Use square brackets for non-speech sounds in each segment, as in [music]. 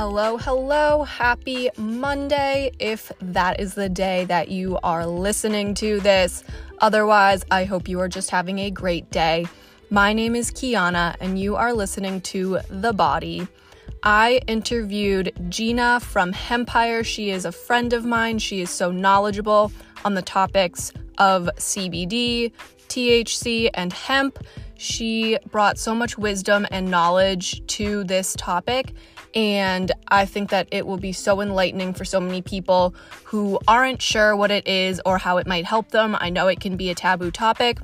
Hello, hello. Happy Monday if that is the day that you are listening to this. Otherwise, I hope you are just having a great day. My name is Kiana, and you are listening to The Body. I interviewed Gina from Hempire. She is a friend of mine. She is so knowledgeable on the topics of CBD, THC, and hemp. She brought so much wisdom and knowledge to this topic, and I think that it will be so enlightening for so many people who aren't sure what it is or how it might help them. I know it can be a taboo topic.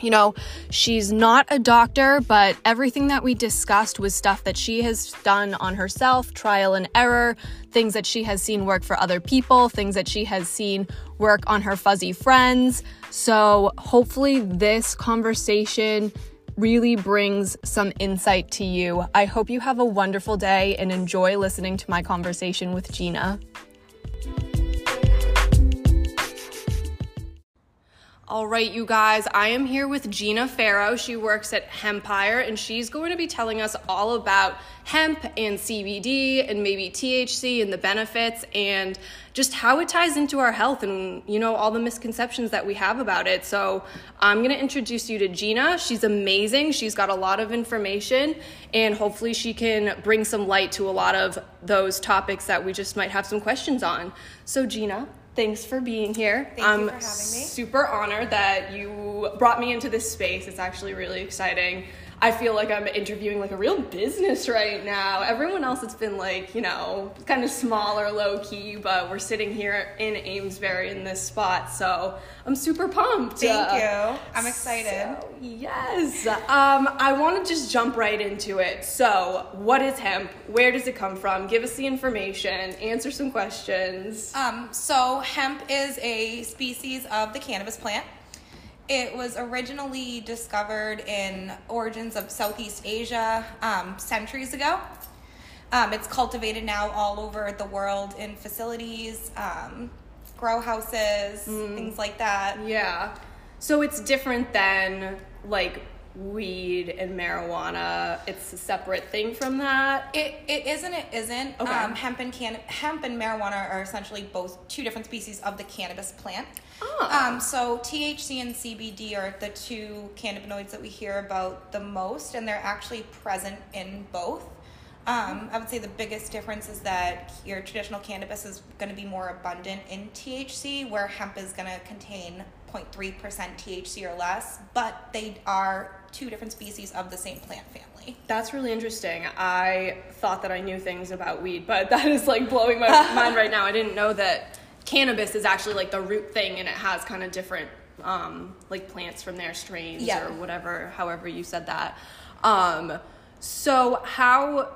You know, she's not a doctor, but everything that we discussed was stuff that she has done on herself, trial and error, things that she has seen work for other people, things that she has seen work on her fuzzy friends. So, hopefully, this conversation really brings some insight to you. I hope you have a wonderful day and enjoy listening to my conversation with Gina. All right, you guys, I am here with Gina Faro. She works at Hempire and she's going to be telling us all about hemp and CBD and maybe THC and the benefits and just how it ties into our health and, you know, all the misconceptions that we have about it. So I'm going to introduce you to Gina. She's amazing. She's got a lot of information and hopefully she can bring some light to a lot of those topics that we just might have some questions on. So, Gina, Thanks for being here. Thank I'm you for having me. super honored that you brought me into this space. It's actually really exciting. I feel like I'm interviewing like a real business right now. Everyone else, it's been like, you know, kind of smaller, low key, but we're sitting here in Amesbury in this spot. So I'm super pumped. Thank Uh, you. I'm excited. so, yes. Um, I want to just jump right into it. So, what is hemp? Where does it come from? Give us the information. Answer some questions. Um, so hemp is a species of the cannabis plant. It was originally discovered in origins of Southeast Asia um, centuries ago. Um, it's cultivated now all over the world in facilities, um, grow houses, things like that. Yeah. So it's different than like weed and marijuana. It's a separate thing from that. It, it isn't. It isn't. Okay. Um, hemp and can- hemp and marijuana are essentially both two different species of the cannabis plant. Oh. Um, so THC and CBD are the two cannabinoids that we hear about the most, and they're actually present in both. Um, I would say the biggest difference is that your traditional cannabis is going to be more abundant in THC, where hemp is going to contain 0.3% THC or less, but they are two different species of the same plant family. That's really interesting. I thought that I knew things about weed, but [laughs] that is like blowing my [laughs] mind right now. I didn't know that cannabis is actually like the root thing and it has kind of different um, like plants from their strains Yeah. or whatever, however you said that. Um, so how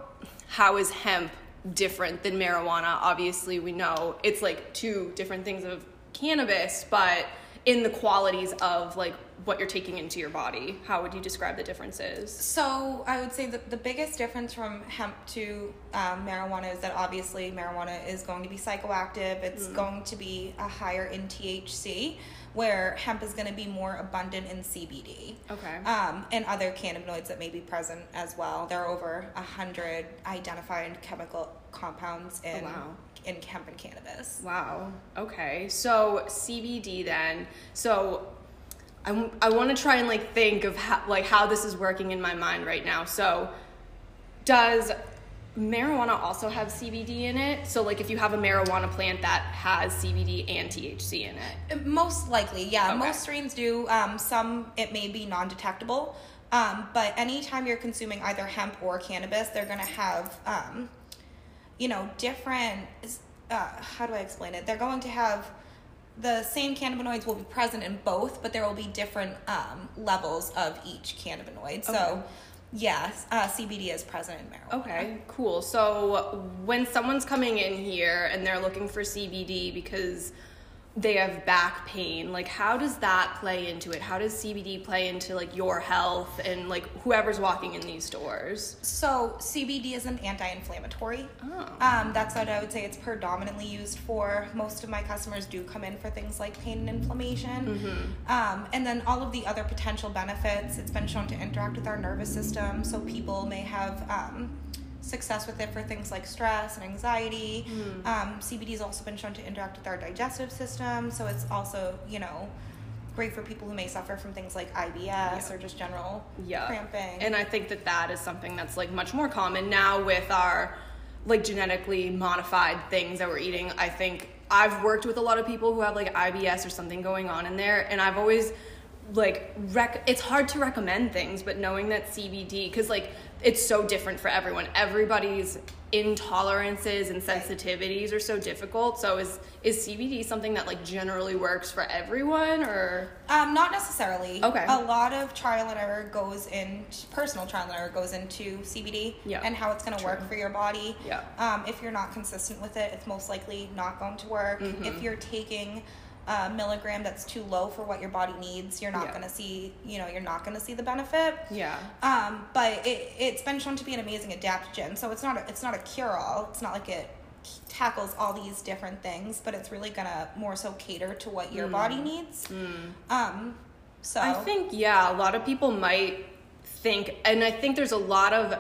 how is hemp different than marijuana? Obviously, we know it's like two different things of cannabis, but in the qualities of like what you're taking into your body, how would you describe the differences? So I would say that the biggest difference from hemp to um, marijuana is that obviously marijuana is going to be psychoactive. It's going to be a higher in THC, where hemp is going to be more abundant in CBD. Okay. Um, and other cannabinoids that may be present as well. There are over a hundred identified chemical compounds in wow. in hemp and cannabis. Wow. Okay. So CBD then. So I, w- I want to try and like think of how, like how this is working in my mind right now. So does marijuana also have CBD in it? So like if you have a marijuana plant that has CBD and THC in it. Most likely, yeah. Okay. Most strains do. Um, some it may be non-detectable, um, but anytime you're consuming either hemp or cannabis, they're going to have, um, you know, different. Uh, how do I explain it? They're going to have the same cannabinoids will be present in both, but there will be different um, levels of each cannabinoid. So, Okay. yes, uh, CBD is present in marijuana. Okay, cool. So when someone's coming in here and they're looking for CBD because they have back pain, like how does that play into it? How does CBD play into like your health and like whoever's walking in these stores? So CBD is an anti-inflammatory. Oh. Um, that's what I would say it's predominantly used for. Most of my customers do come in for things like pain and inflammation. Um, and then all of the other potential benefits. It's been shown to interact with our nervous system. So people may have um, success with it for things like stress and anxiety. Hmm. Um, CBD has also been shown to interact with our digestive system, so it's also, you know, great for people who may suffer from things like IBS Yeah. or just general yeah cramping. and i think that that is something that's like much more common now with our like genetically modified things that we're eating i think i've worked with a lot of people who have like ibs or something going on in there and i've always like rec- it's hard to recommend things but knowing that cbd because like it's so different for everyone everybody's intolerances and sensitivities are so difficult so is is cbd something that like generally works for everyone or Um, not necessarily. Okay. A lot of trial and error goes in personal trial and error goes into CBD Yeah. and how it's going to work for your body. Yeah. Um, if you're not consistent with it, it's most likely not going to work. Mm-hmm. If you're taking a milligram that's too low for what your body needs, you're not Yeah. going to see. You know, you're not to see the benefit. yeah Um, but it, it's been shown to be an amazing adaptogen. So it's not a, it's not a cure all. It's not like it tackles all these different things, but it's really gonna more so cater to what your body needs. Um, so I think yeah, a lot of people might think, and I think there's a lot of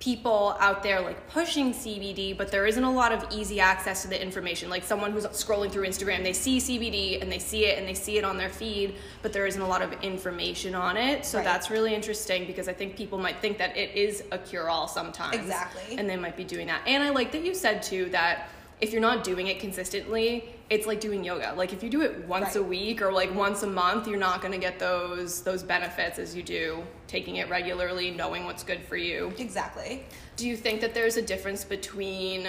people out there like pushing CBD, but there isn't a lot of easy access to the information. Like someone who's scrolling through Instagram, they see CBD and they see it and they see it on their feed, but there isn't a lot of information on it. So Right. that's really interesting because I think people might think that it is a cure all sometimes. Exactly. And they might be doing that. And I like that you said too that if you're not doing it consistently, it's like doing yoga. Like if you do it once a week or like once a month, you're not going to get those those benefits as you do taking it regularly, knowing what's good for you. exactly. Do you think that there's a difference between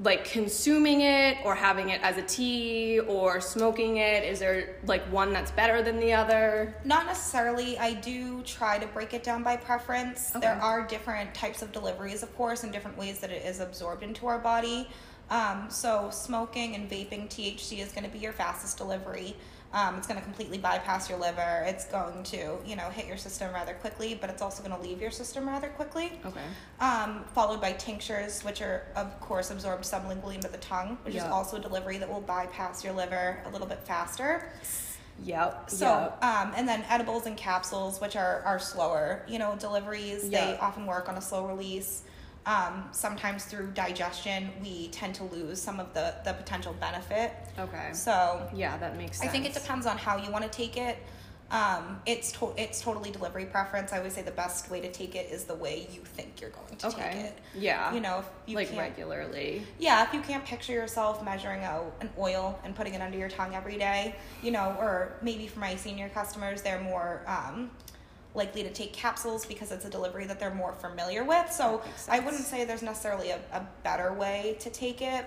like consuming it or having it as a tea or smoking it? Is there like one that's better than the other? Not necessarily. I do try to break it down by preference. Okay. There are different types of deliveries, of course, and different ways that it is absorbed into our body. Um, so, smoking and vaping THC is going to be your fastest delivery. Um, it's going to completely bypass your liver. It's going to, you know, hit your system rather quickly, but it's also going to leave your system rather quickly. Okay. Um, followed by tinctures, which are, of course, absorbed sublingually into the tongue, which is also a delivery that will bypass your liver a little bit faster. Yep. So, yep. um, and then edibles and capsules, which are, are slower, you know, deliveries, they often work on a slow release. Um, sometimes through digestion, we tend to lose some of the, the potential benefit. okay. So, Yeah, that makes sense I think it depends on how you want to take it. Um, it's to- it's totally delivery preference. I always say the best way to take it is the way you think you're going to take Okay. it. Yeah. You know, if you like regularly. yeah, if you can't picture yourself measuring out an oil and putting it under your tongue every day, you know, or maybe for my senior customers, they're more um, likely to take capsules because it's a delivery that they're more familiar with. So I wouldn't say there's necessarily a, a better way to take it.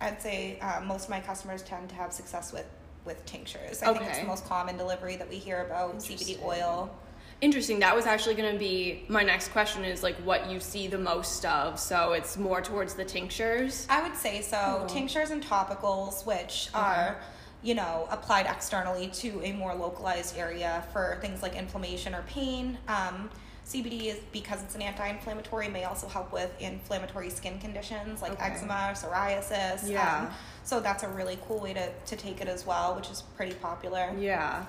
I'd say uh, most of my customers tend to have success with with tinctures. I think it's the most common delivery that we hear about CBD oil. Interesting. That was actually going to be my next question is like what you see the most of. So it's more towards the tinctures. I would say so. Cool. Tinctures and topicals, which are, you know, applied externally to a more localized area for things like inflammation or pain. Um, CBD is because it's an anti-inflammatory may also help with inflammatory skin conditions like Okay. eczema, psoriasis. Yeah. Um, so that's a really cool way to, to take it as well, which is pretty popular. Yeah.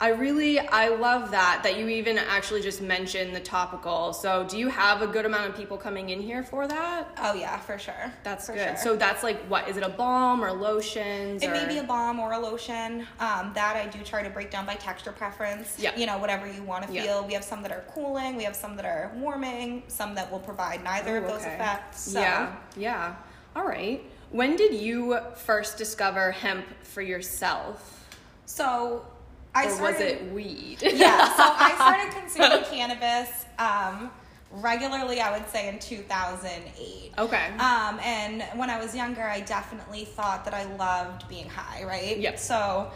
I really I love that that you even actually just mentioned the topical. So do you have a good amount of people coming in here for that? Oh yeah, for sure. That's For good. sure. So that's like what is it a balm or lotions It or may be a balm or a lotion. Um, that I do try to break down by texture preference. Yeah. You know, whatever you want to Yeah. feel. We have some that are cooling. We have some that are warming. Some that will provide neither Oh, of those okay. effects. So, Yeah. Yeah. All right. When did you first discover hemp for yourself? So I or started. was it weed? yeah. So I [laughs] started consuming cannabis um, regularly. I would say in 2008. Okay. Um, and when I was younger, I definitely thought that I loved being high, right? Yep. So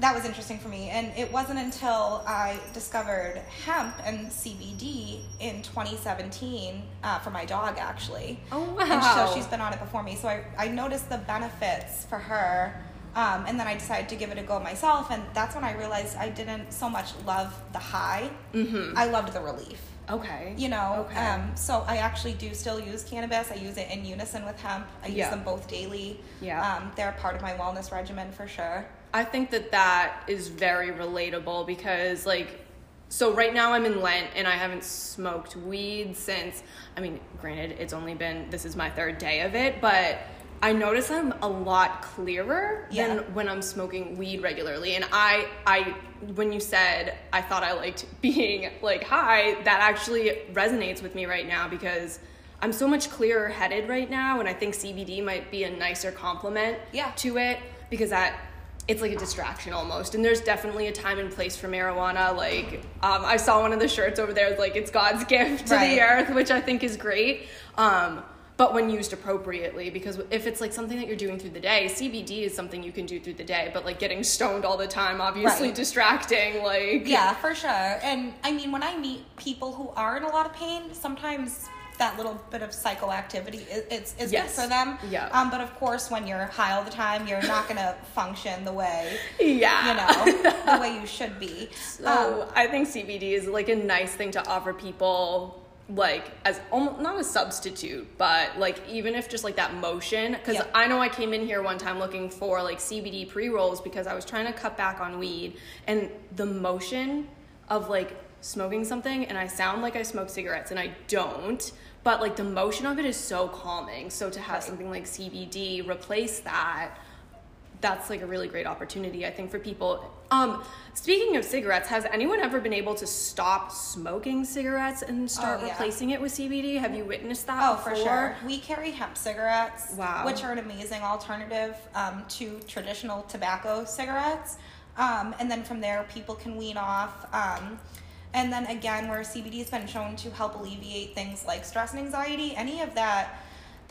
that was interesting for me. And it wasn't until I discovered hemp and CBD in 2017 uh, for my dog, actually. Oh, wow. And so she's been on it before me. So I, I noticed the benefits for her. Um, and then I decided to give it a go myself. And that's when I realized I didn't so much love the high, Mhm. I loved the relief Okay. you know Okay. um, so i actually do still use cannabis i use it in unison with hemp i use Yeah. them both daily Yeah. um, they're part of my wellness regimen for sure I think that that is very relatable because like so right now I'm in Lent and I haven't smoked weed since. I mean, granted, it's only been this is my third day of it, but I notice I'm a lot clearer Yeah. than when I'm smoking weed regularly. And I, I, when you said I thought I liked [laughs] being like high, that actually resonates with me right now because I'm so much clearer headed right now, and I think CBD might be a nicer complement Yeah. to it because that it's like a distraction almost and there's definitely a time and place for marijuana like um, i saw one of the shirts over there like it's god's gift to Right. the earth which i think is great um, but when used appropriately because if it's like something that you're doing through the day cbd is something you can do through the day but like getting stoned all the time obviously Right. distracting like Yeah, for sure. And I mean, when I meet people who are in a lot of pain, sometimes that little bit of psychoactivity is, is, is Yes. good for them. Yeah. Um, but of course, when you're high all the time, you're not going to function the way, [laughs] yeah you know, the way you should be. [laughs] So Um, I think CBD is like a nice thing to offer people like as almost not a substitute but like even if just like that motion because Yep. i know i came in here one time looking for like cbd pre-rolls because i was trying to cut back on weed and the motion of like smoking something and i sound like i smoke cigarettes and i don't but like the motion of it is so calming so to have Right. something like cbd replace that that's like a really great opportunity i think for people um speaking of cigarettes has anyone ever been able to stop smoking cigarettes and start Oh, yeah. replacing it with cbd have you witnessed that Oh, before for sure. We carry hemp cigarettes, Wow. which are an amazing alternative um, to traditional tobacco cigarettes. Um, and then from there, people can wean off. Um, and then again, where CBD has been shown to help alleviate things like stress and anxiety, any of that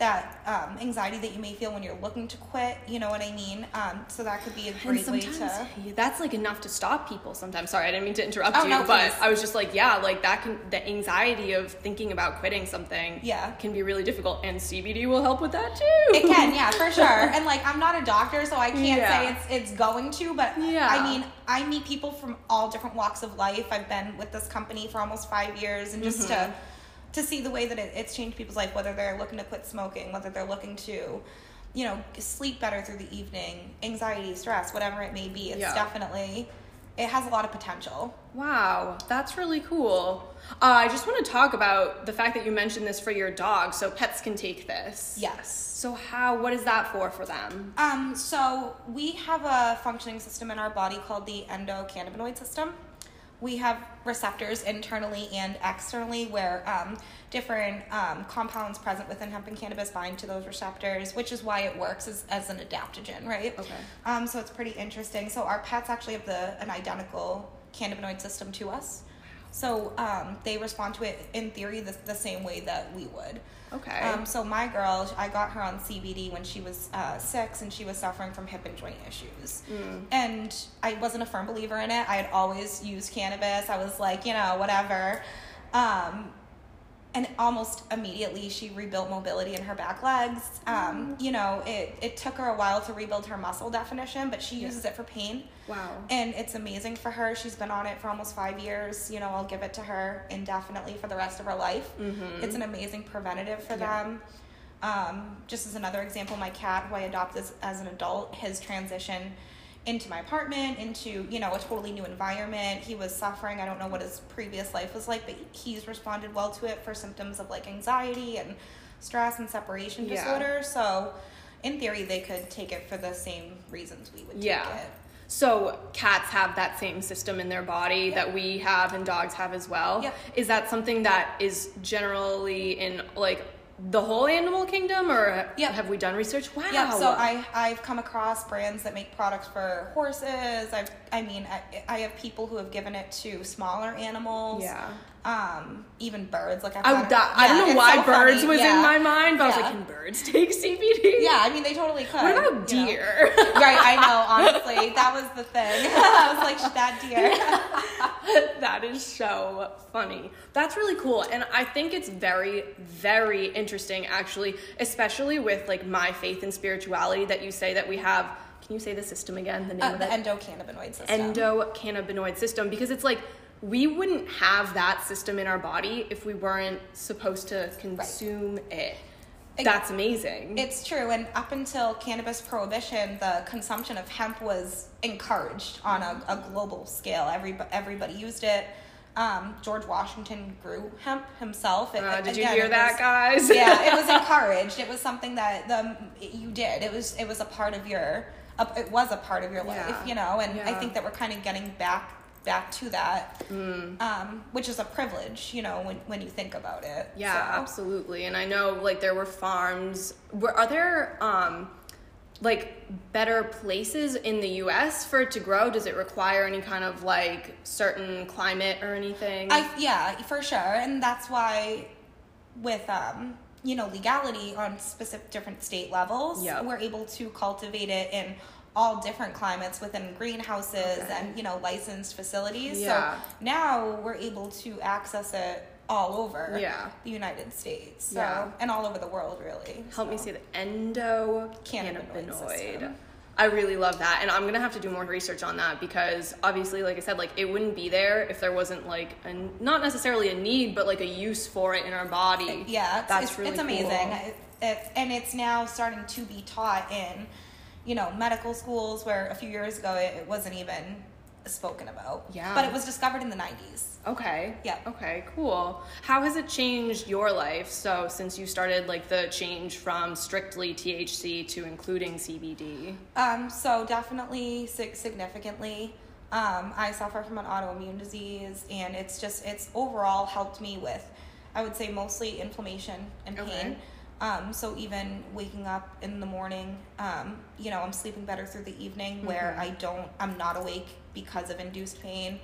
that um, anxiety that you may feel when you're looking to quit, you know what I mean? Um, so that could be a great way to. that's like enough to stop people sometimes sorry i didn't mean to interrupt Oh, you no, but please. i was just like yeah like that can the anxiety of thinking about quitting something Yeah. can be really difficult and cbd will help with that too It can, yeah, for sure. [laughs] And like, I'm not a doctor, so I can't Yeah. say it's it's going to. But Yeah. I mean, I meet people from all different walks of life. I've been with this company for almost five years, and just Mm-hmm. to to see the way that it, it's changed people's life, whether they're looking to quit smoking, whether they're looking to, you know, sleep better through the evening, anxiety, stress, whatever it may be. It's Yeah. definitely it has a lot of potential. Wow, that's really cool. Uh, I just want to talk about the fact that you mentioned this for your dog, so pets can take this. Yes. So how? What is that for for them? Um, so we have a functioning system in our body called the endocannabinoid system. We have receptors internally and externally where um, different um, compounds present within hemp and cannabis bind to those receptors, which is why it works as, as an adaptogen, right? Okay. Um, so it's pretty interesting. So our pets actually have the an identical cannabinoid system to us. So um, they respond to it in theory the, the same way that we would. Okay. Um, so my girl, I got her on CBD when she was uh, six, and she was suffering from hip and joint issues. Mm. And I wasn't a firm believer in it. I had always used cannabis. I was like, you know, whatever. Um, and almost immediately she rebuilt mobility in her back legs. Um, you know, it, it took her a while to rebuild her muscle definition, but she uses it for pain. wow. And it's amazing for her. She's been on it for almost five years. You know, I'll give it to her indefinitely for the rest of her life. Mhm. It's an amazing preventative for Yeah. them. Um, just as another example, my cat, who I adopted as, as an adult, his transition into my apartment, into you know a totally new environment. He was suffering. I don't know what his previous life was like, but he's responded well to it for symptoms of like anxiety and stress and separation Yeah. disorder. So, in theory, they could take it for the same reasons we would take Yeah. it. So cats have that same system in their body that we have and dogs have as well. Yep. Is that something that is generally in like the whole animal kingdom, or Yep. have we done research? Wow. Yeah, so I I've come across brands that make products for horses. I've I mean I, I have people who have given it to smaller animals. Yeah. Um, even birds. Like I've I, had- that, I don't know why so birds funny. was Yeah. in my mind, but I was like, can birds take CBD? Yeah, I mean they totally could. What about you know? deer? right, I know. [laughs] Honestly, that was the thing. [laughs] I was like, that deer. [laughs] that is so funny. That's really cool. And I think it's very, very interesting, actually, especially with like my faith and spirituality that you say that we have. Can you say the system again? The name Uh, of the it? endocannabinoid system. endocannabinoid system because it's like we wouldn't have that system in our body if we weren't supposed to consume it. That's amazing. It's true, and up until cannabis prohibition, the consumption of hemp was encouraged on a, a global scale. Every, everybody used it. Um, George Washington grew hemp himself. It- Uh, did you hear that, was- guys? yeah, it [laughs] was encouraged. It was something that the you did. It was it was a part of your. A, it was a part of your life, Yeah. you know. And I think that we're kind of getting back back to that, um, which is a privilege, you know, when when you think about it. Yeah, So- absolutely. And I know like there were farms. Were are there um like better places in the US for it to grow? Does it require any kind of like certain climate or anything? I yeah, for sure, and that's why with um you know legality on specific different state levels, Yep. we're able to cultivate it in all different climates within greenhouses Okay. and you know licensed facilities. Yeah. So now we're able to access it all over Yeah. the United States. So Yeah. and all over the world really. Help me see the Cannabinoid endocannabinoid. I really love that, and I'm gonna have to do more research on that because obviously, like I said, like it wouldn't be there if there wasn't like a not necessarily a need, but like a use for it in our body. Yeah, that's it's, really it's amazing. cool. It, it's and it's now starting to be taught in, you know, medical schools where a few years ago it, it wasn't even spoken about. Yeah. But it was discovered in the 90s. Okay. Yeah. Okay, cool. How has it changed your life? So since you started like the change from strictly THC to including CBD. Um, so definitely significantly. Um, I suffer from an autoimmune disease, and it's just it's overall helped me with, I would say mostly inflammation and pain. Okay. Um, so even waking up in the morning, um, you know, I'm sleeping better through the evening where I don't, I'm not awake because of induced pain.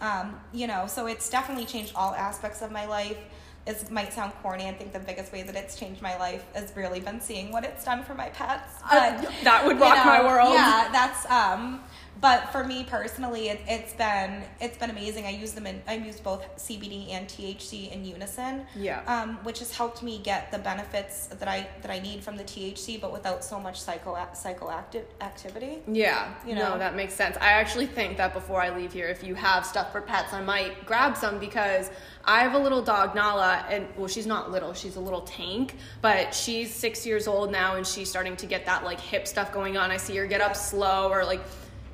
Um, you know, so it's definitely changed all aspects of my life. It might sound corny. I think the biggest way that it's changed my life has really been seeing what it's done for my pets. Uh, that would you rock my world. Yeah, that's um but for me personally it, it's been it's been amazing. I use them in I use both CBD and THC in unison. Yeah. Um, which has helped me get the benefits that I that I need from the THC but without so much psycho psychoactive activity. Yeah, You no, know? that makes sense. I actually think that before I leave here, if you have stuff for pets, I might grab some because I have a little dog, Nala, and well, she's not little, she's a little tank, but she's six years old now and she's starting to get that like hip stuff going on. I see her get up slow or like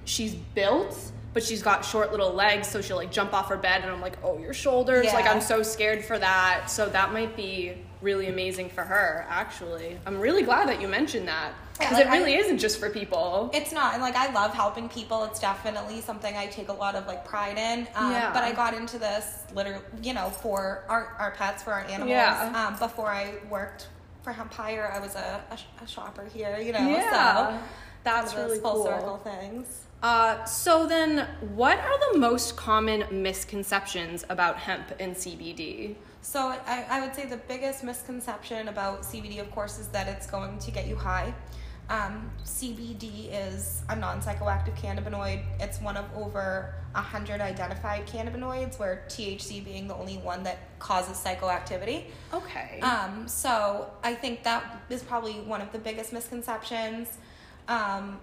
she's built. But she's got short little legs, so she'll like jump off her bed, and I'm like, "Oh, your shoulders!" Like I'm so scared for that. So that might be really amazing for her. Actually, I'm really glad that you mentioned that Yeah, because like, it really I- isn't just for people. It's not, and like I love helping people. It's definitely something I take a lot of like pride in. Um, Yeah. But I got into this literally, you know, for our our pets, for our animals. Yeah. Um, before I worked for Hempire, I was a, a, sh- a shopper here. You know, Yeah, so that's really full cool. circle things. Uh, so then, what are the most common misconceptions about hemp and CBD? So I, I would say the biggest misconception about CBD, of course, is that it's going to get you high. Um, CBD is a non-psychoactive cannabinoid. It's one of over a hundred identified cannabinoids, where THC being the only one that causes psychoactivity. Okay. Um, so I think that is probably one of the biggest misconceptions. Um,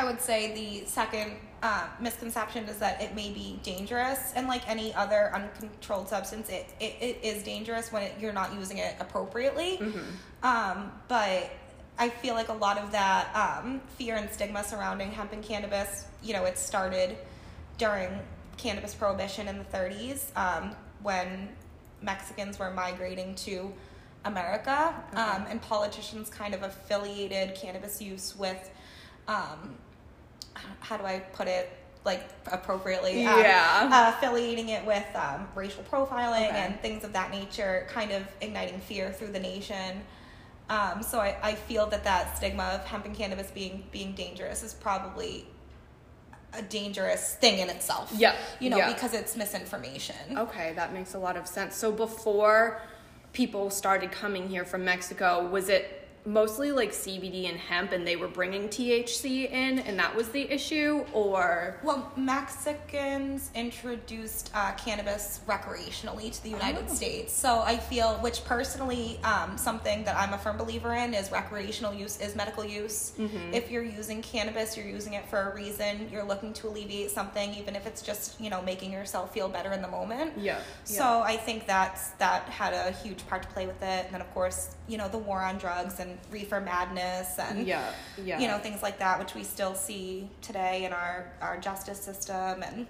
I would say the second uh, misconception is that it may be dangerous, and like any other uncontrolled substance, it, it, it is dangerous when it, you're not using it appropriately. Um, but I feel like a lot of that um, fear and stigma surrounding hemp and cannabis, you know, it started during cannabis prohibition in the 30s um, when Mexicans were migrating to America, um, and politicians kind of affiliated cannabis use with, um, how do I put it, like appropriately? Um, Yeah. uh, affiliating it with um, racial profiling Okay. and things of that nature, kind of igniting fear through the nation. Um, so I, I feel that that stigma of hemp and cannabis being being dangerous is probably a dangerous thing in itself. Yeah, You know, yeah. because it's misinformation. okay, that makes a lot of sense. So before people started coming here from Mexico, was it mostly like CBD and hemp, and they were bringing THC in, and that was the issue, or Well, Mexicans introduced uh, cannabis recreationally to the United Oh. States. So I feel, which personally, um, something that I'm a firm believer in is recreational use is medical use. Mm-hmm. If you're using cannabis, you're using it for a reason. You're looking to alleviate something, even if it's just you know making yourself feel better in the moment. yeah, So I think that's that had a huge part to play with it, and then of course you know the war on drugs and reefer madness and yeah, yeah, you know things like that which we still see today in our our justice system and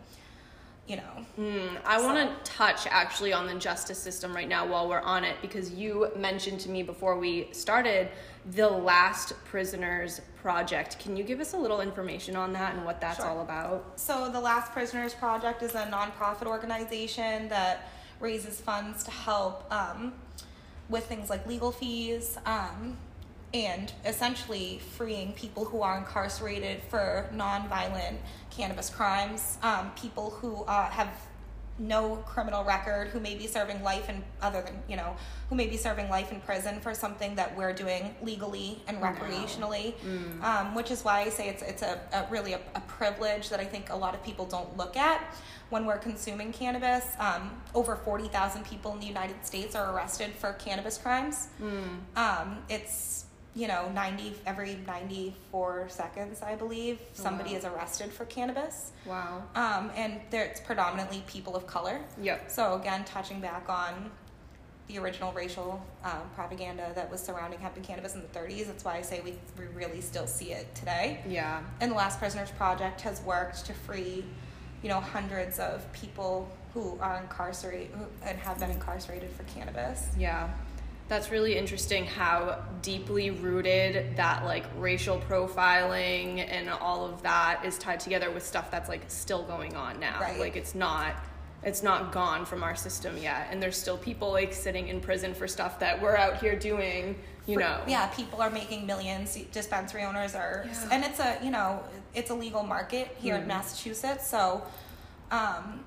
you know. Mm, I want to touch actually on the justice system right now while we're on it because you mentioned to me before we started the Last Prisoners Project. Can you give us a little information on that and what that's Sure. all about? So, the Last Prisoners Project is a nonprofit organization that raises funds to help um, with things like legal fees um, and essentially freeing people who are incarcerated for nonviolent cannabis crimes, um, people who uh, have no criminal record, who may be serving life in other than you know, who may be serving life in prison for something that we're doing legally and recreationally, um, which is why I say it's it's a, a really a, a privilege that I think a lot of people don't look at when we're consuming cannabis. Um, over forty thousand people in the United States are arrested for cannabis crimes. Um, it's you know ninety every ninety four seconds, I believe, somebody Wow. is arrested for cannabis. Wow. Um, and there, it's predominantly people of color. Yep. So again, touching back on the original racial um, propaganda that was surrounding hemp and cannabis in the 30s. That's why I say we, we really still see it today. Yeah. And the Last Prisoners Project has worked to free, you know, hundreds of people who are incarcerated and have been incarcerated for cannabis. Yeah. That's really interesting how deeply rooted that like racial profiling and all of that is tied together with stuff that's like still going on now. Right. Like it's not it's not gone from our system yet and there's still people like sitting in prison for stuff that we're out here doing, you For- know. Yeah, people are making millions. Dispensary owners are, Yeah. and it's a you know it's a legal market here in Mhm. Massachusetts. So, um,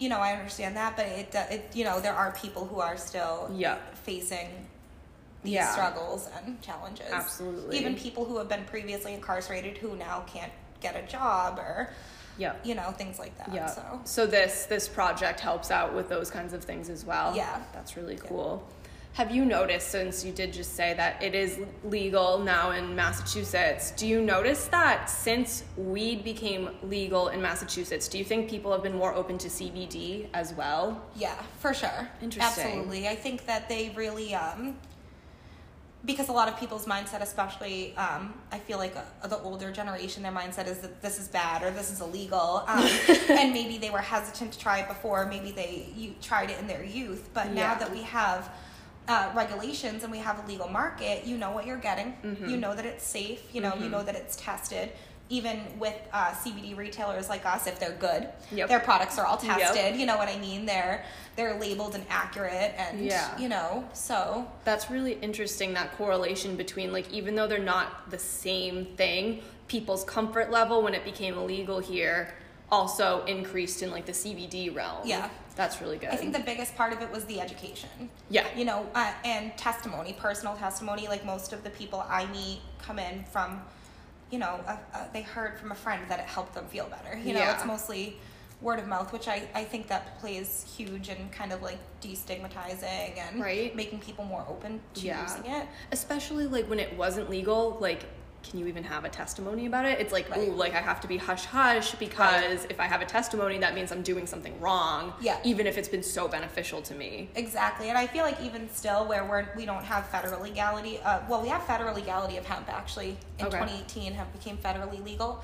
you know, I understand that, but it, uh, it you know there are people who are still Yeah. facing these Yeah. struggles and challenges. Absolutely. even people who have been previously incarcerated who now can't get a job or Yeah. you know things like that. Yeah. So So this this project helps out with those kinds of things as well. Yeah. That's really cool. Have you noticed since you did just say that it is legal now in Massachusetts, do you notice that since weed became legal in Massachusetts, do you think people have been more open to CBD as well? Yeah, for sure. Interesting. Absolutely. I think that they really, um, because a lot of people's mindset, especially, um, I feel like uh, the older generation, their mindset is that this is bad or this is illegal. Um, [laughs] and maybe they were hesitant to try it before. Maybe they you tried it in their youth. But now that we have uh, regulations and we have a legal market, you know what you're getting. Mm-hmm. You know that it's safe. You know, you know that it's tested. Even with uh, CBD retailers like us, if they're good, Yep. their products are all Yep. tested. You know what I mean? They're they're labeled and accurate, and Yeah. you know, so That's really interesting that correlation between like even though they're not the same thing, people's comfort level when it became illegal here also increased in like the CBD realm. Yeah. That's really good. I think the biggest part of it was the education. Yeah. You know, uh, and testimony, personal testimony. Like most of the people I meet come in from, you know, uh, uh, they heard from a friend that it helped them feel better. You know, Yeah. it's mostly word of mouth, which I, I think that plays huge and kind of like destigmatizing and Right. making people more open to Yeah. using it. especially like when it wasn't legal like can you even have a testimony about it it's like Right. ooh like i have to be hush hush because if i have a testimony that means i'm doing something wrong Yeah. even if it's been so beneficial to me Exactly, and I feel like even still, where we're we don't have federal legality. Uh, well, we have federal legality of hemp actually. In Okay. 2018, hemp became federally legal.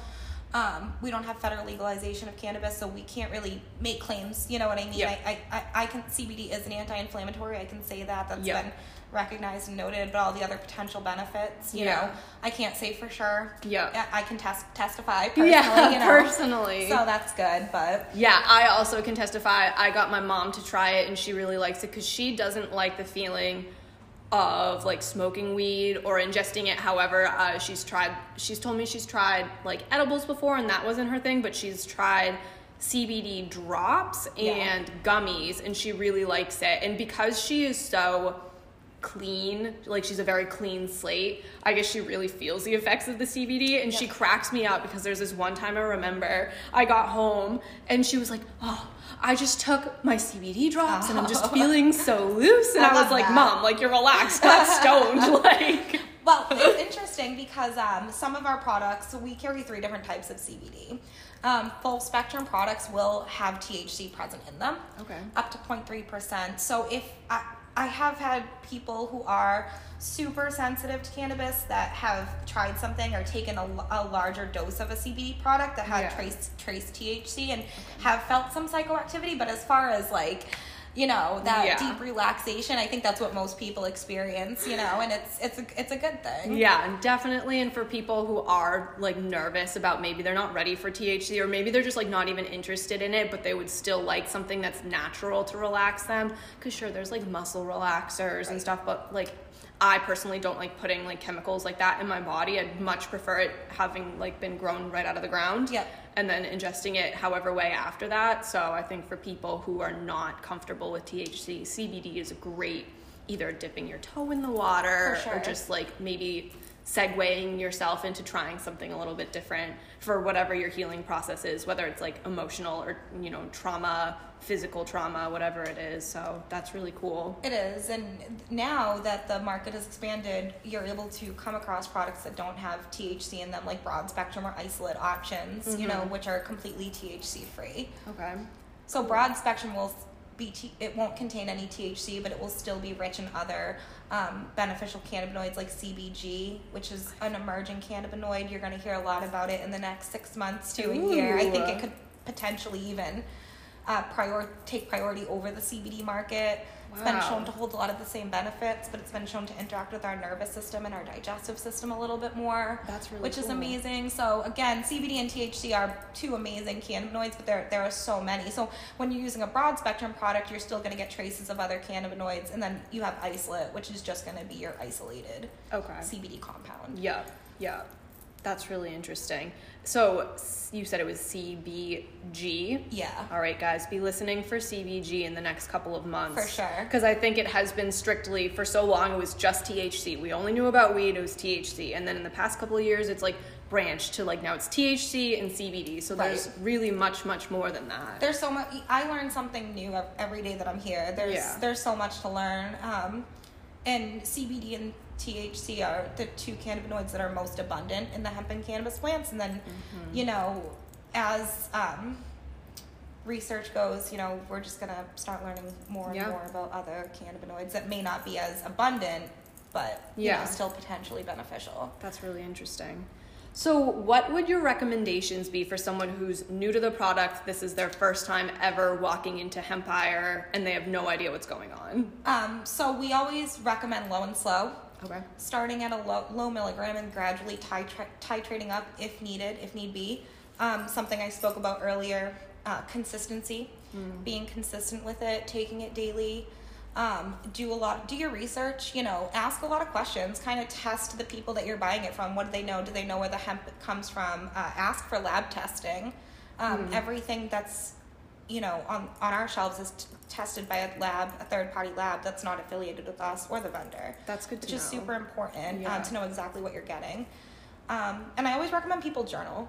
Um, we don't have federal legalization of cannabis, so we can't really make claims. You know what I mean? Yeah. I, I, I, I can CBD is an anti-inflammatory. I can say that that's Yeah. been recognized and noted. But all the other potential benefits, you Yeah. know, I can't say for sure. Yeah. I, can test testify [laughs] personally. Yeah, you know? personally. So that's good, but yeah i also can testify i got my mom to try it and she really likes it because she doesn't like the feeling of like smoking weed or ingesting it however uh, she's tried she's told me she's tried like edibles before and that wasn't her thing but she's tried cbd drops Yeah. and gummies and she really likes it and because she is so clean like she's a very clean slate i guess she really feels the effects of the cbd and she cracks me up because there's this one time i remember i got home and she was like oh i just took my cbd drops and i'm just [laughs] feeling so loose and I i, was like that. mom like you're relaxed not stoned [laughs] like Well, it's [laughs] interesting because um, some of our products, we carry three different types of CBD. Um, full spectrum products will have THC present in them. Okay. Up to 0.3%. So if, I, I have had people who are super sensitive to cannabis that have tried something or taken a, a larger dose of a CBD product that had Yeah. trace trace THC and have felt some psychoactivity. But as far as like you know that Yeah. deep relaxation, I think that's what most people experience. You know, and it's it's a it's a good thing. Yeah, and definitely. And for people who are like nervous about maybe they're not ready for THC or maybe they're just like not even interested in it, but they would still like something that's natural to relax them. Because sure, there's like muscle relaxers and stuff, but like I personally don't like putting like chemicals like that in my body. I'd much prefer it having like been grown right out of the ground. Yep. And then ingesting it however way after that. So I think for people who are not comfortable with THC, CBD is a great either dipping your toe in the water For or just like maybe segueing yourself into trying something a little bit different for whatever your healing process is whether it's like emotional or you know trauma physical trauma whatever it is. So that's really cool. It is, and now that the market has expanded, you're able to come across products that don't have THC in them, like broad spectrum or isolate options, you know, mm-hmm. which are completely THC free. okay. So broad spectrum will be t- it won't contain any THC, but it will still be rich in other um, beneficial cannabinoids like CBG, which is an emerging cannabinoid. You're going to hear a lot about it in the next six months to a year. I think it could potentially even uh, prior take priority over the CBD market. It's been shown to hold a lot of the same benefits, but it's been shown to interact with our nervous system and our digestive system a little bit more. That's really which is amazing. So again, CBD and THC are two amazing cannabinoids, but there there are so many. So when you're using a broad spectrum product, you're still going to get traces of other cannabinoids, and then you have isolate, which is just going to be your isolated okay CBD compound. yeah yeah that's really interesting so you said it was cbg Yeah. All right, guys, be listening for CBG in the next couple of months. For sure. Because I think it has been strictly, for so long, it was just THC. We only knew about weed, it was THC. And then in the past couple of years, it's like branched to like now it's THC and CBD. So there's really much, much more than that. There's so much. I learn something new every day that I'm here. There's Yeah. there's so much to learn. Um, and CBD and THC are the two cannabinoids that are most abundant in the hemp and cannabis plants. And then, Mm-hmm. you know, as um, research goes, you know, we're just gonna start learning more and Yeah. more about other cannabinoids that may not be as abundant, but you Yeah. know, still potentially beneficial. That's really interesting. So, what would your recommendations be for someone who's new to the product? This is their first time ever walking into Hempire and they have no idea what's going on. Um, so we always recommend low and slow. Okay. starting at a low, low milligram and gradually titra- titrating up if needed, if need be. Um, something I spoke about earlier uh, consistency, being consistent with it, taking it daily. Um, do a lot, do your research, you know, ask a lot of questions, kind of test the people that you're buying it from. What do they know? Do they know where the hemp comes from? Uh, ask for lab testing. Um, Everything that's you know, on, on our shelves is t- tested by a lab, a third party lab that's not affiliated with us or the vendor. That's good to Which is super important Yeah. um, to know exactly what you're getting. Um, and I always recommend people journal.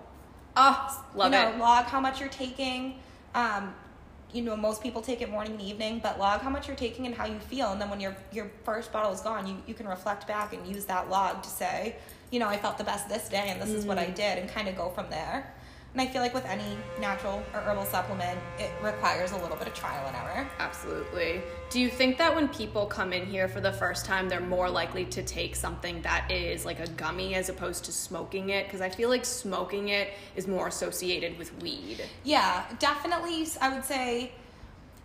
Oh, love you know, it. log how much you're taking. Um, you know, most people take it morning and evening, but log how much you're taking and how you feel. And then when your your first bottle is gone, you, you can reflect back and use that log to say, you know, I felt the best this day and this is what I Mm. did and kind of go from there. And I feel like with any natural or herbal supplement, it requires a little bit of trial and error. Absolutely. Do you think that when people come in here for the first time, they're more likely to take something that is like a gummy as opposed to smoking it? Because I feel like smoking it is more associated with weed. Yeah, definitely. I would say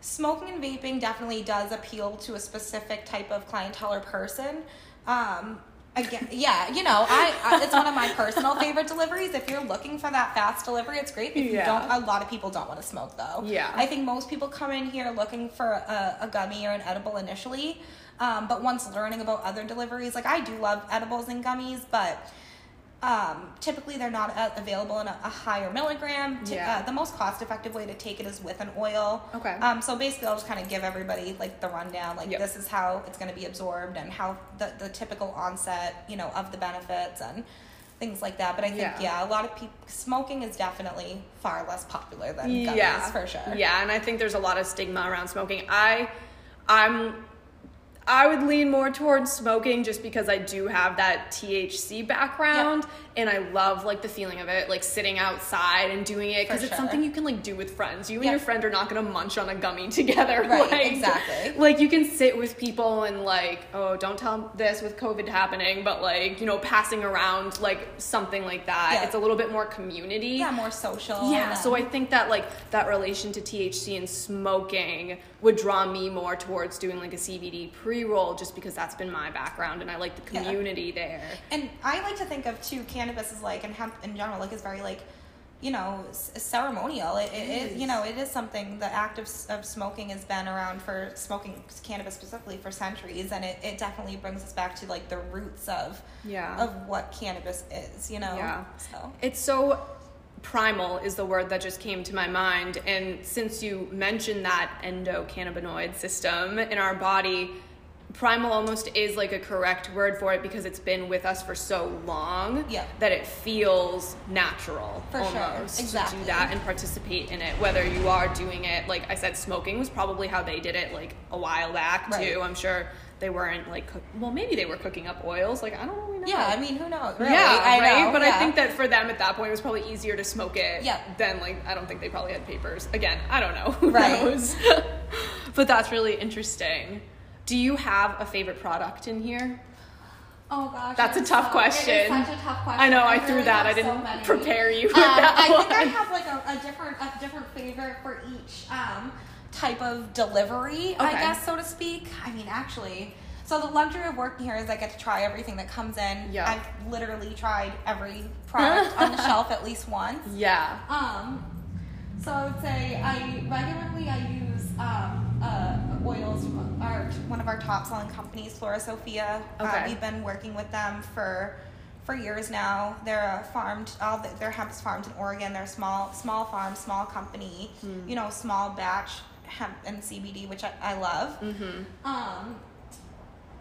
smoking and vaping definitely does appeal to a specific type of clientele or person. Um, again, yeah, you know, I, I it's one of my personal favorite deliveries. If you're looking for that fast delivery, it's great. If Yeah. don't, a lot of people don't want to smoke though. Yeah. I think most people come in here looking for a, a gummy or an edible initially. Um, but once learning about other deliveries, like I do love edibles and gummies, but um, typically they're not uh, available in a, a higher milligram. T- Yeah. uh, the most cost effective way to take it is with an oil. Okay. Um, so basically, I'll just kind of give everybody like the rundown. Like Yep. this is how it's going to be absorbed and how the, the typical onset, you know, of the benefits and things like that. But I think Yeah. yeah, a lot of people smoking is definitely far less popular than gummies yeah, for sure. Yeah, and I think there's a lot of stigma around smoking. I, I'm, I would lean more towards smoking just because I do have that THC background and I love like the feeling of it, like sitting outside and doing it because it's sure. something you can like do with friends. You and your friend are not gonna munch on a gummy together. [laughs] Right, like, exactly. Like you can sit with people and like, oh, don't tell this with COVID happening, but like you know, passing around like something like that. Yeah. It's a little bit more community. Yeah, more social. Yeah, and so I think that like that relation to THC and smoking would draw me more towards doing like a CBD pre-roll just because that's been my background and I like the Yeah. community there. And I like to think of too cannabis as like and hemp in general like is very like you know ceremonial. It, it, it you know it is something the act of, of smoking has been around for smoking cannabis specifically for centuries, and it, it definitely brings us back to like the roots of Yeah. of what cannabis is. You know. Yeah. So. It's so primal is the word that just came to my mind and since you mentioned that endocannabinoid system in our body primal almost is like a correct word for it because it's been with us for so long Yeah. that it feels natural For sure. almost to do that and participate in it whether you are doing it like i said smoking was probably how they did it like a while back Right. too i'm sure they weren't like cook- well maybe they were cooking up oils like i don't really know Yeah, I mean, who knows? Really? yeah, I right. know, but I think that for them at that point, it was probably easier to smoke it. Yeah. Than like, I don't think they probably had papers. Again, I don't know. [laughs] Who Right. knows? [laughs] but that's really interesting. Do you have a favorite product in here? Oh gosh, That's a tough so- question. It is such a tough question. I know. I, threw really that. I didn't many. prepare you for Um, that I one. think I have like a, a different a different favorite for each um, type of delivery, I guess, so to speak. I mean, actually, so the luxury of working here is I get to try everything that comes in. Yeah. I've literally tried every product on the [laughs] shelf at least once. yeah. Um, so I would say I regularly I use um, uh, oils from our one of our top selling companies, Flora Sophia. Uh, we've been working with them for for years now. They're a farmed all the, their hemp's farmed in Oregon. They're a small small farm, small company. You know, small batch hemp and CBD, which I, I love. Mm-hmm. Um,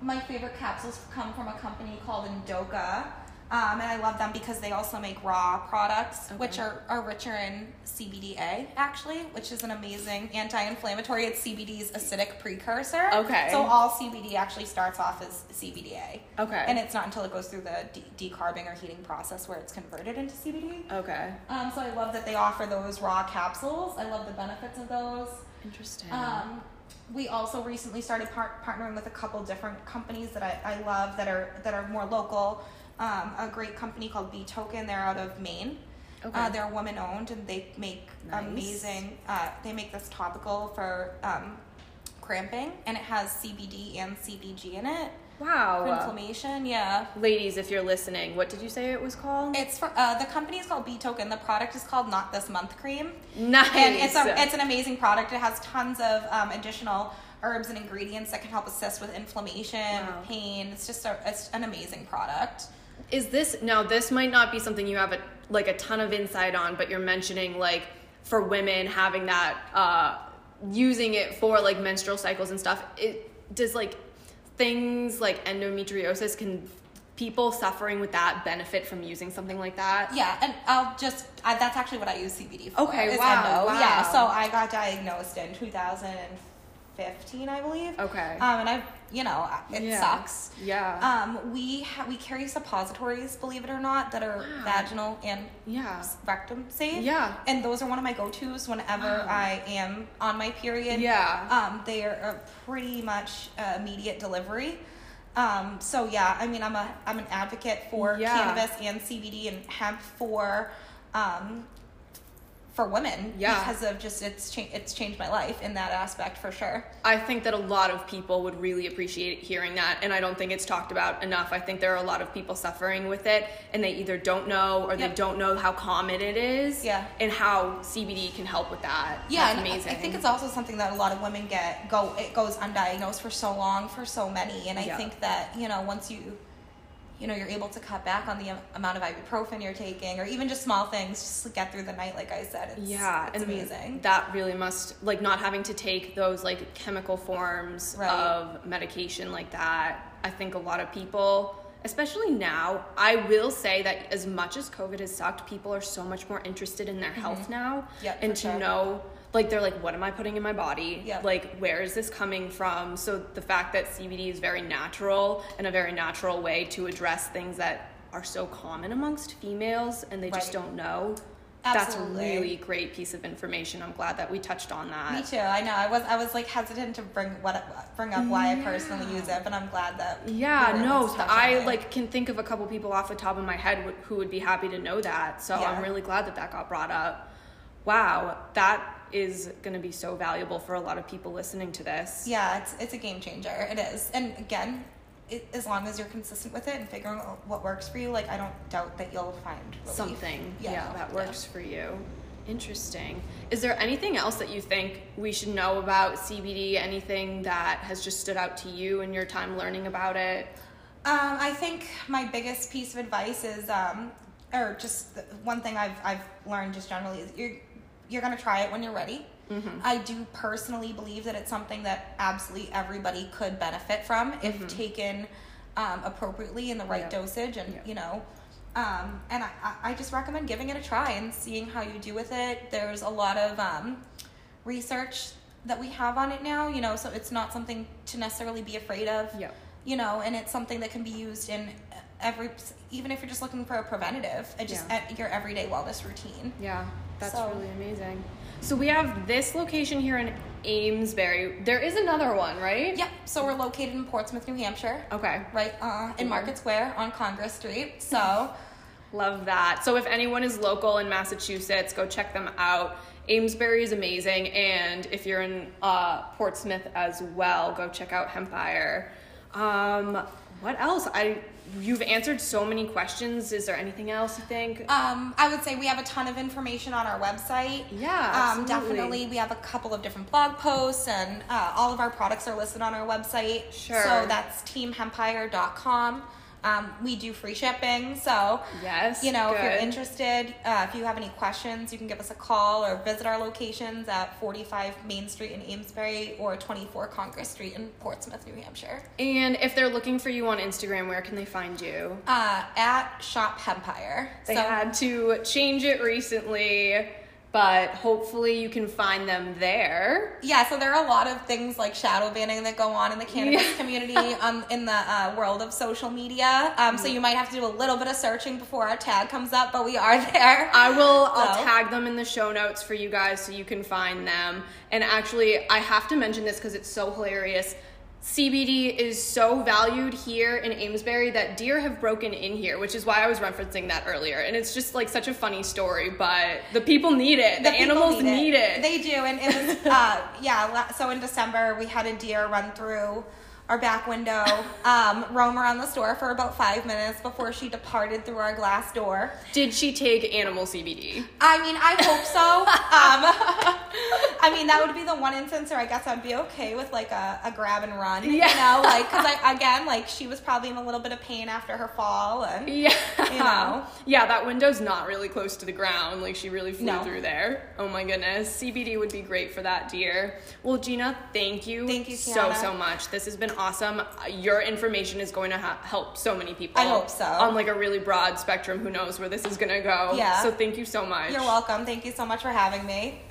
my favorite capsules come from a company called Endoca. Um, and I love them because they also make raw products, which are, are richer in CBDA, actually, which is an amazing anti inflammatory. It's CBD's acidic precursor. Okay. So all CBD actually starts off as CBDA. Okay. And it's not until it goes through the de- decarbing or heating process where it's converted into CBD. Okay. Um, so I love that they offer those raw capsules. I love the benefits of those. Interesting. Um, we also recently started par- partnering with a couple different companies that I, I love that are that are more local. Um, a great company called B Token. They're out of Maine. Okay. Uh, they're woman owned and they make Nice. amazing. Uh, they make this topical for um, cramping and it has CBD and CBG in it Wow. for inflammation. Yeah. Ladies, if you're listening, what did you say it was called? It's for uh, the company is called B Token. The product is called Not This Month Cream. nice. And it's a it's an amazing product. It has tons of um, additional herbs and ingredients that can help assist with inflammation, Wow. pain. It's just a, it's an amazing product. Is this now? This might not be something you have a like a ton of insight on, but you're mentioning like for women having that uh, using it for like menstrual cycles and stuff. It does like things like endometriosis can people suffering with that benefit from using something like that? Yeah, and I'll just I, that's actually what I use CBD for. Okay, wow, endo. Yeah, so I got diagnosed in 2015, I believe. Okay. Um, and I, you know, it Yeah. sucks. Yeah. Um, we ha- we carry suppositories, believe it or not, that are vaginal and yeah. rectum safe. Yeah. And those are one of my go-tos whenever I am on my period. Yeah. Um, they are pretty much uh, immediate delivery. Um, so yeah, I mean, I'm a I'm an advocate for Yeah. cannabis and CBD and hemp for um, for women Yeah. because of just it's cha- it's changed my life in that aspect for sure. I think that a lot of people would really appreciate hearing that, and I don't think it's talked about enough. I think there are a lot of people suffering with it, and they either don't know or they Yep. don't know how common it is, Yeah. and how CBD can help with that. Yeah, I- amazing. I think it's also something that a lot of women get go it goes undiagnosed for so long for so many, and I Yeah. think that you know once you you know you're able to cut back on the amount of ibuprofen you're taking, or even just small things, just to get through the night. Like I said, it's, yeah, it's amazing. That really must like not having to take those like chemical forms Right. of medication like that. I think a lot of people, especially now, I will say that as much as COVID has sucked, people are so much more interested in their health now, Mm-hmm. Yep, and to sure. know like they're like what am i putting in my body Yep. like where is this coming from so the fact that cbd is very natural and a very natural way to address things that are so common amongst females and they just don't know Absolutely. that's a really great piece of information i'm glad that we touched on that Me too. I know. I was I was like hesitant to bring what bring up why I personally use it, but I'm glad that. Yeah, able no, to touch on I like can think of a couple people off the top of my head who would be happy to know that. So Yeah. I'm really glad that that got brought up. Wow, that is going to be so valuable for a lot of people listening to this. Yeah, it's it's a game changer. It is, and again, it, as long as you're consistent with it and figuring out what works for you, like I don't doubt that you'll find relief. Something, yeah, Yeah, that yeah. works for you. Interesting. Is there anything else that you think we should know about CBD? Anything that has just stood out to you in your time learning about it? Um, I think my biggest piece of advice is, um, or just one thing I've I've learned just generally is you're you're gonna try it when you're ready. I do personally believe that it's something that absolutely everybody could benefit from if taken um, appropriately in the right dosage, and you know. Um, and I, I- just recommend giving it a try and seeing how you do with it. There's a lot of um, research that we have on it now, you know, so it's not something to necessarily be afraid of Yep. you know, and it's something that can be used in every, even if you're just looking for a preventative, just Yeah. at your everyday wellness routine. Yeah, that's So- really amazing. So we have this location here in Amesbury. There is another one, right? Yep. So we're located in Portsmouth, New Hampshire, Okay. right uh, in Market Square on Congress Street. [laughs] So Love that. So if anyone is local in Massachusetts, go check them out. Amesbury is amazing, and if you're in uh, Portsmouth as well, go check out Hempire. Um, what else? I you've answered so many questions. Is there anything else you think? um, I would say we have a ton of information on our website. Yeah, Um, definitely. We have a couple of different blog posts, and uh, all of our products are listed on our website. Sure. So that's teamhempire.com. Um, we do free shipping, so Yes, you know if you're interested, uh, if you have any questions, you can give us a call or visit our locations at 45 Main Street in Amesbury or 24 Congress Street in Portsmouth, New Hampshire. and if they're looking for you on Instagram, where can they find you? Uh, at Shop Hempire. They so, had to change it recently, but hopefully you can find them there. Yeah, so there are a lot of things like shadow banning that go on in the cannabis Yeah. community [laughs] um, in the uh, world of social media. Um, so you might have to do a little bit of searching before our tag comes up, but we are [laughs] there. I will I'll tag them in the show notes for you guys so you can find them. And actually, I have to mention this because it's so hilarious. CBD is so valued here in Amesbury that deer have broken in here, which is why I was referencing that earlier. And it's just like such a funny story, but the people need it. The, people animals need it. They do, and it was [laughs] uh, yeah. So in December, we had a deer run through our back window, [laughs] um, roam around the store for about five minutes before she departed through our glass door. Did she take animal CBD? I mean, I hope so. [laughs] um, I mean, that would be the one instance where I guess I'd be okay with like a, a grab and run. Yeah. You know, like because I [laughs] again, like she was probably in a little bit of pain after her fall, and Yeah. You know? Yeah, that window's not really close to the ground. Like she really flew No. through there. Oh my goodness. CBD would be great for that deer. Well, Gina, thank you. Thank you, so so much. This has been awesome. Your information is going to ha- help so many people. I hope so. On like a really broad spectrum. Who knows where this is going to go? Yeah. So thank you so much. you're welcome. Thank you so much for having me.